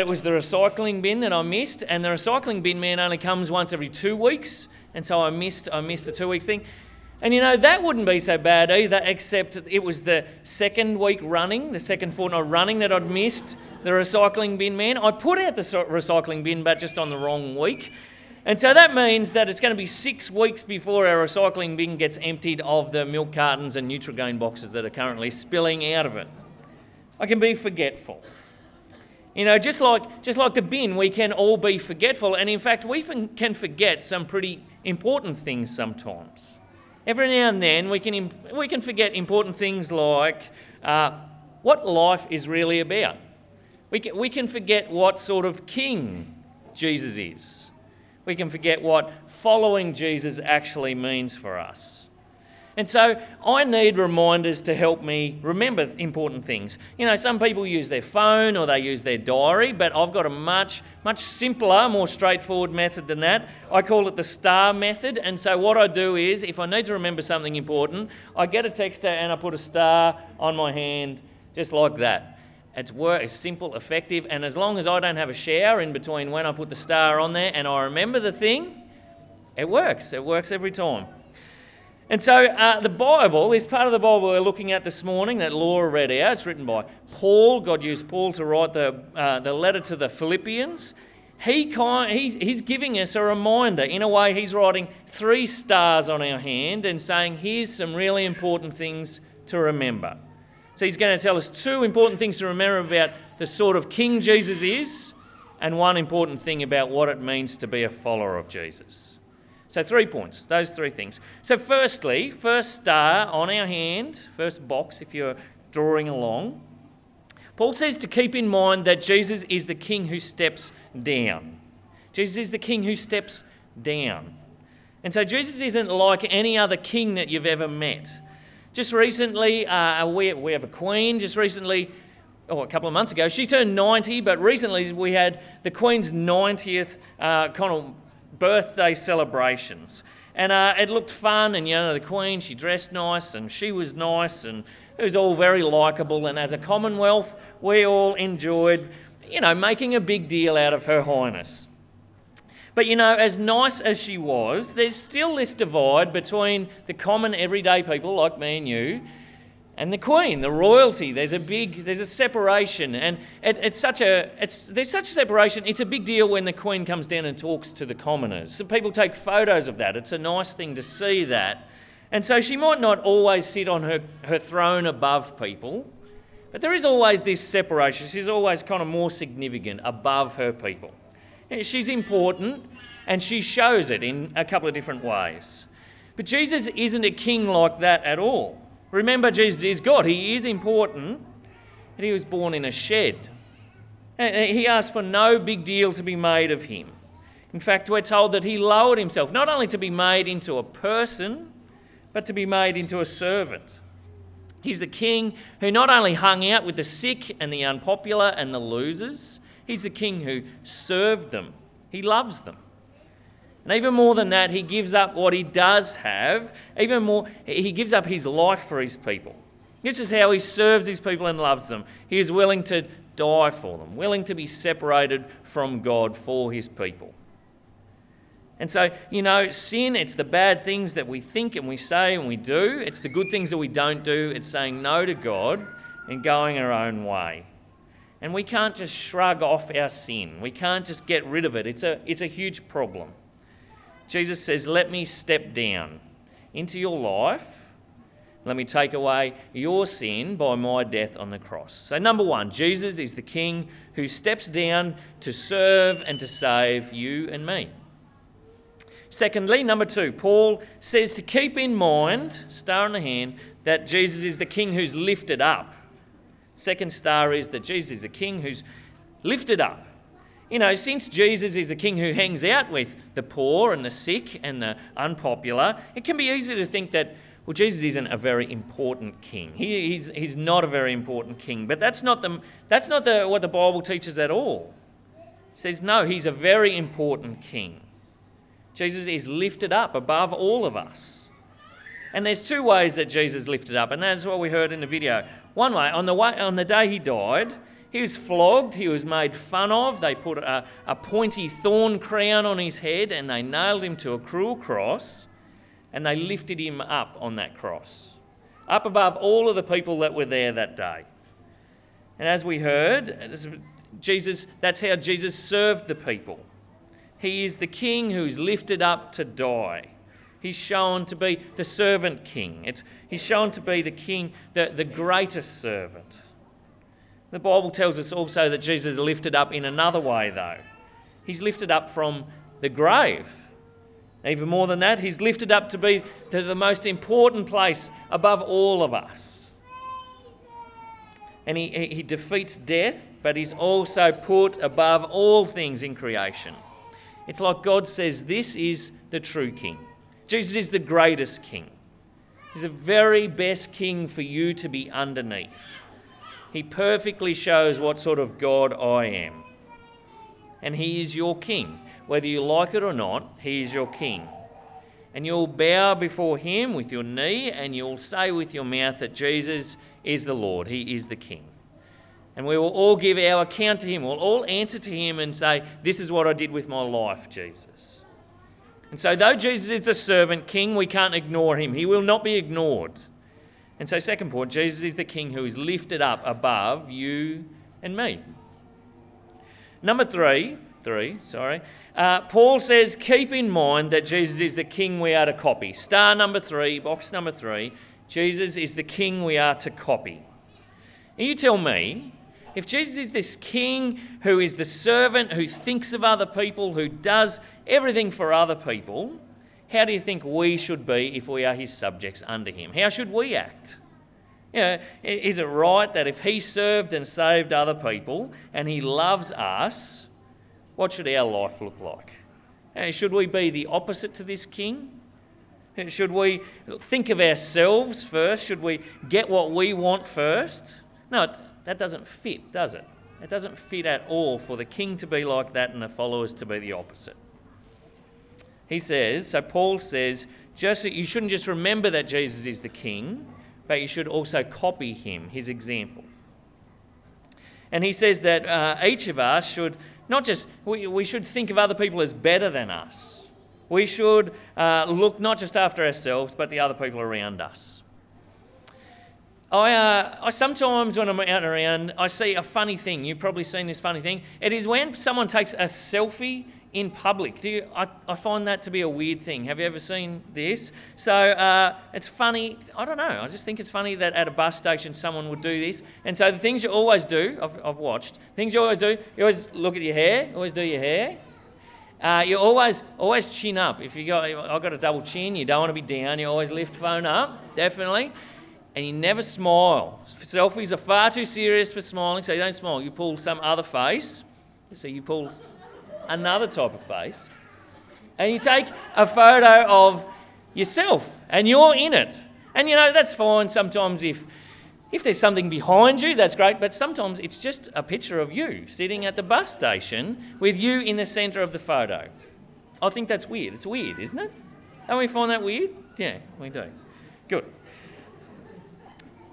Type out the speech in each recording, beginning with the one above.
It was the recycling bin that I missed, and the recycling bin man only comes once every two weeks, and so I missed I missed the two weeks thing. And you know that wouldn't be so bad either, except it was the second week running, the second fortnight running that I'd missed the recycling bin man. I put out the recycling bin, but just on the wrong week. And so that means that it's going to be six weeks before our recycling bin gets emptied of the milk cartons and Nutrigrain boxes that are currently spilling out of it. I can be forgetful. You know, just like, just like the bin, we can all be forgetful, and in fact, we can forget some pretty important things sometimes. Every now and then, we can, we can forget important things like uh, what life is really about. We can, we can forget what sort of king Jesus is. We can forget what following Jesus actually means for us. And so I need reminders to help me remember important things. You know, some people use their phone or they use their diary, but I've got a much, much simpler, more straightforward method than that. I call it the STAR method. And so what I do is, if I need to remember something important, I get a texter and I put a star on my hand, just like that. It's work, it's simple, effective, and as long as I don't have a shower in between when I put the star on there and I remember the thing, it works. It works every time. And so uh, the Bible is part of the Bible we're looking at this morning that Laura read out. It's written by Paul. God used Paul to write the, uh, the letter to the Philippians. He kind, he's, he's giving us a reminder. In a way, he's writing three stars on our hand and saying, here's some really important things to remember. So he's going to tell us two important things to remember about the sort of king Jesus is, and one important thing about what it means to be a follower of Jesus. So, three points, those three things. So, firstly, first star on our hand, first box if you're drawing along, Paul says to keep in mind that Jesus is the king who steps down. Jesus is the king who steps down. And so, Jesus isn't like any other king that you've ever met. Just recently, uh, we, we have a queen. Just recently, oh, a couple of months ago, she turned 90, but recently we had the Queen's 90th uh, kind of birthday celebrations. And uh, it looked fun, and you know, the Queen, she dressed nice, and she was nice, and it was all very likeable. And as a Commonwealth, we all enjoyed, you know, making a big deal out of Her Highness. But you know, as nice as she was, there's still this divide between the common everyday people like me and you and the queen, the royalty. There's a big, there's a separation, and it, it's such a, it's there's such a separation. It's a big deal when the queen comes down and talks to the commoners. So people take photos of that. It's a nice thing to see that, and so she might not always sit on her her throne above people, but there is always this separation. She's always kind of more significant above her people. She's important, and she shows it in a couple of different ways. But Jesus isn't a king like that at all. Remember, Jesus is God. He is important, and he was born in a shed. He asked for no big deal to be made of him. In fact, we're told that he lowered himself, not only to be made into a person, but to be made into a servant. He's the king who not only hung out with the sick and the unpopular and the losers, he's the king who served them. He loves them. And even more than that, he gives up what he does have. Even more, he gives up his life for his people. This is how he serves his people and loves them. He is willing to die for them, willing to be separated from God for his people. And so, you know, sin, it's the bad things that we think and we say and we do. It's the good things that we don't do. It's saying no to God and going our own way. And we can't just shrug off our sin. We can't just get rid of it. It's a, it's a huge problem. Jesus says, Let me step down into your life. Let me take away your sin by my death on the cross. So, number one, Jesus is the King who steps down to serve and to save you and me. Secondly, number two, Paul says to keep in mind, star in the hand, that Jesus is the King who's lifted up. Second star is that Jesus is the King who's lifted up. You know, since Jesus is the king who hangs out with the poor and the sick and the unpopular, it can be easy to think that, well, Jesus isn't a very important king. He, he's, he's not a very important king. But that's not, the, that's not the, what the Bible teaches at all. It says, no, he's a very important king. Jesus is lifted up above all of us. And there's two ways that Jesus lifted up, and that's what we heard in the video. One way, on the, way, on the day he died, He was flogged, he was made fun of. They put a, a pointy thorn crown on his head and they nailed him to a cruel cross and they lifted him up on that cross, up above all of the people that were there that day. And as we heard, Jesus, that's how Jesus served the people. He is the king who's lifted up to die. He's shown to be the servant king. It's, he's shown to be the king, the, the greatest servant. The Bible tells us also that Jesus is lifted up in another way, though. He's lifted up from the grave. Even more than that, he's lifted up to be the, most important place above all of us. And he, he defeats death, but he's also put above all things in creation. It's like God says, This is the true king. Jesus is the greatest king. He's the very best king for you to be underneath. He perfectly shows what sort of God I am. And He is your King. Whether you like it or not, He is your King. And you'll bow before Him with your knee and you'll say with your mouth that Jesus is the Lord, He is the King. And we will all give our account to Him. We'll all answer to Him and say, This is what I did with my life, Jesus. And so, though Jesus is the servant king, we can't ignore Him. He will not be ignored. And so, second point, Jesus is the king who is lifted up above you and me. Number three, three, sorry. Uh, Paul says, keep in mind that Jesus is the king we are to copy. Star number three, box number three, Jesus is the king we are to copy. And you tell me, if Jesus is this king who is the servant, who thinks of other people, who does everything for other people, how do you think we should be if we are his subjects under him? How should we act? You know, is it right that if he served and saved other people and he loves us, what should our life look like? Uh, should we be the opposite to this king? Uh, should we think of ourselves first? Should we get what we want first? No, that doesn't fit, does it? It doesn't fit at all for the king to be like that and the followers to be the opposite. He says, so Paul says, just you shouldn't just remember that Jesus is the king, but you should also copy him, his example. And he says that uh, each of us should not just, we, we should think of other people as better than us. We should uh, look not just after ourselves, but the other people around us. I, uh, I sometimes, when I'm out around, I see a funny thing. You've probably seen this funny thing. It is when someone takes a selfie in public. Do you, I, I find that to be a weird thing. Have you ever seen this? So uh, it's funny. I don't know. I just think it's funny that at a bus station someone would do this. And so the things you always do, I've, I've watched, things you always do, you always look at your hair, always do your hair. Uh, you always always chin up. If you got, I've got a double chin. You don't want to be down. You always lift phone up, definitely. And you never smile. Selfies are far too serious for smiling, so you don't smile. You pull some other face. So you pull another type of face, and you take a photo of yourself and you're in it. And you know, that's fine sometimes if if there's something behind you, that's great, but sometimes it's just a picture of you sitting at the bus station with you in the centre of the photo. I think that's weird. It's weird, isn't it? Don't we find that weird? Yeah, we do. Good.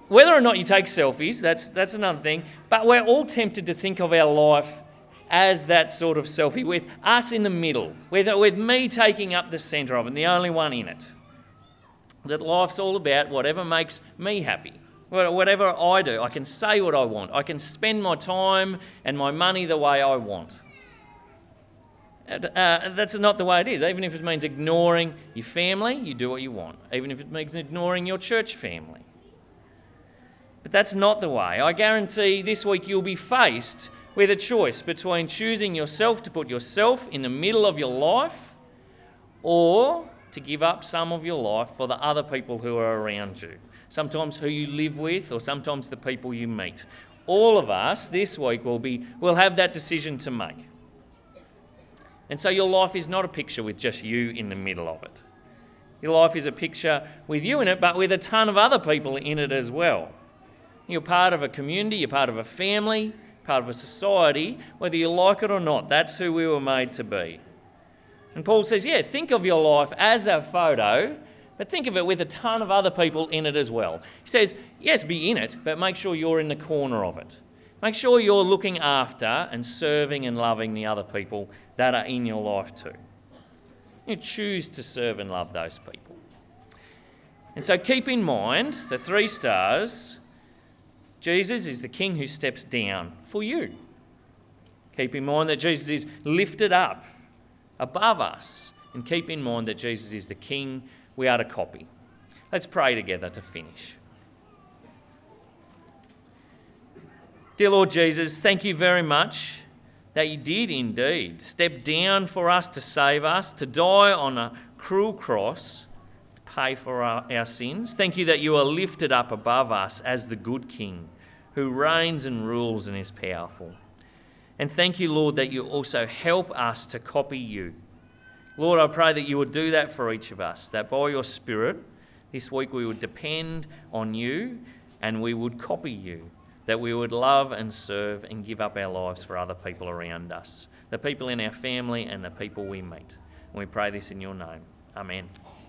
Whether or not you take selfies, that's, that's another thing, but we're all tempted to think of our life as that sort of selfie, with us in the middle, with, with me taking up the centre of it, the only one in it. That life's all about whatever makes me happy. Whatever I do, I can say what I want. I can spend my time and my money the way I want. Uh, that's not the way it is. Even if it means ignoring your family, you do what you want. Even if it means ignoring your church family. But that's not the way. I guarantee this week you'll be faced with a choice between choosing yourself to put yourself in the middle of your life or to give up some of your life for the other people who are around you. Sometimes who you live with or sometimes the people you meet. All of us this week will be will have that decision to make. And so your life is not a picture with just you in the middle of it. Your life is a picture with you in it, but with a ton of other people in it as well. You're part of a community, you're part of a family, part of a society, whether you like it or not. That's who we were made to be. And Paul says, yeah, think of your life as a photo, but think of it with a ton of other people in it as well. He says, yes, be in it, but make sure you're in the corner of it. Make sure you're looking after and serving and loving the other people that are in your life too. You choose to serve and love those people. And so keep in mind the three stars Jesus is the King who steps down for you. Keep in mind that Jesus is lifted up above us. And keep in mind that Jesus is the King we are to copy. Let's pray together to finish. Dear Lord Jesus, thank you very much that you did indeed step down for us to save us, to die on a cruel cross pay for our, our sins. Thank you that you are lifted up above us as the good King who reigns and rules and is powerful. And thank you, Lord, that you also help us to copy you. Lord, I pray that you would do that for each of us, that by your Spirit, this week we would depend on you and we would copy you that we would love and serve and give up our lives for other people around us, the people in our family and the people we meet. And we pray this in your name. Amen.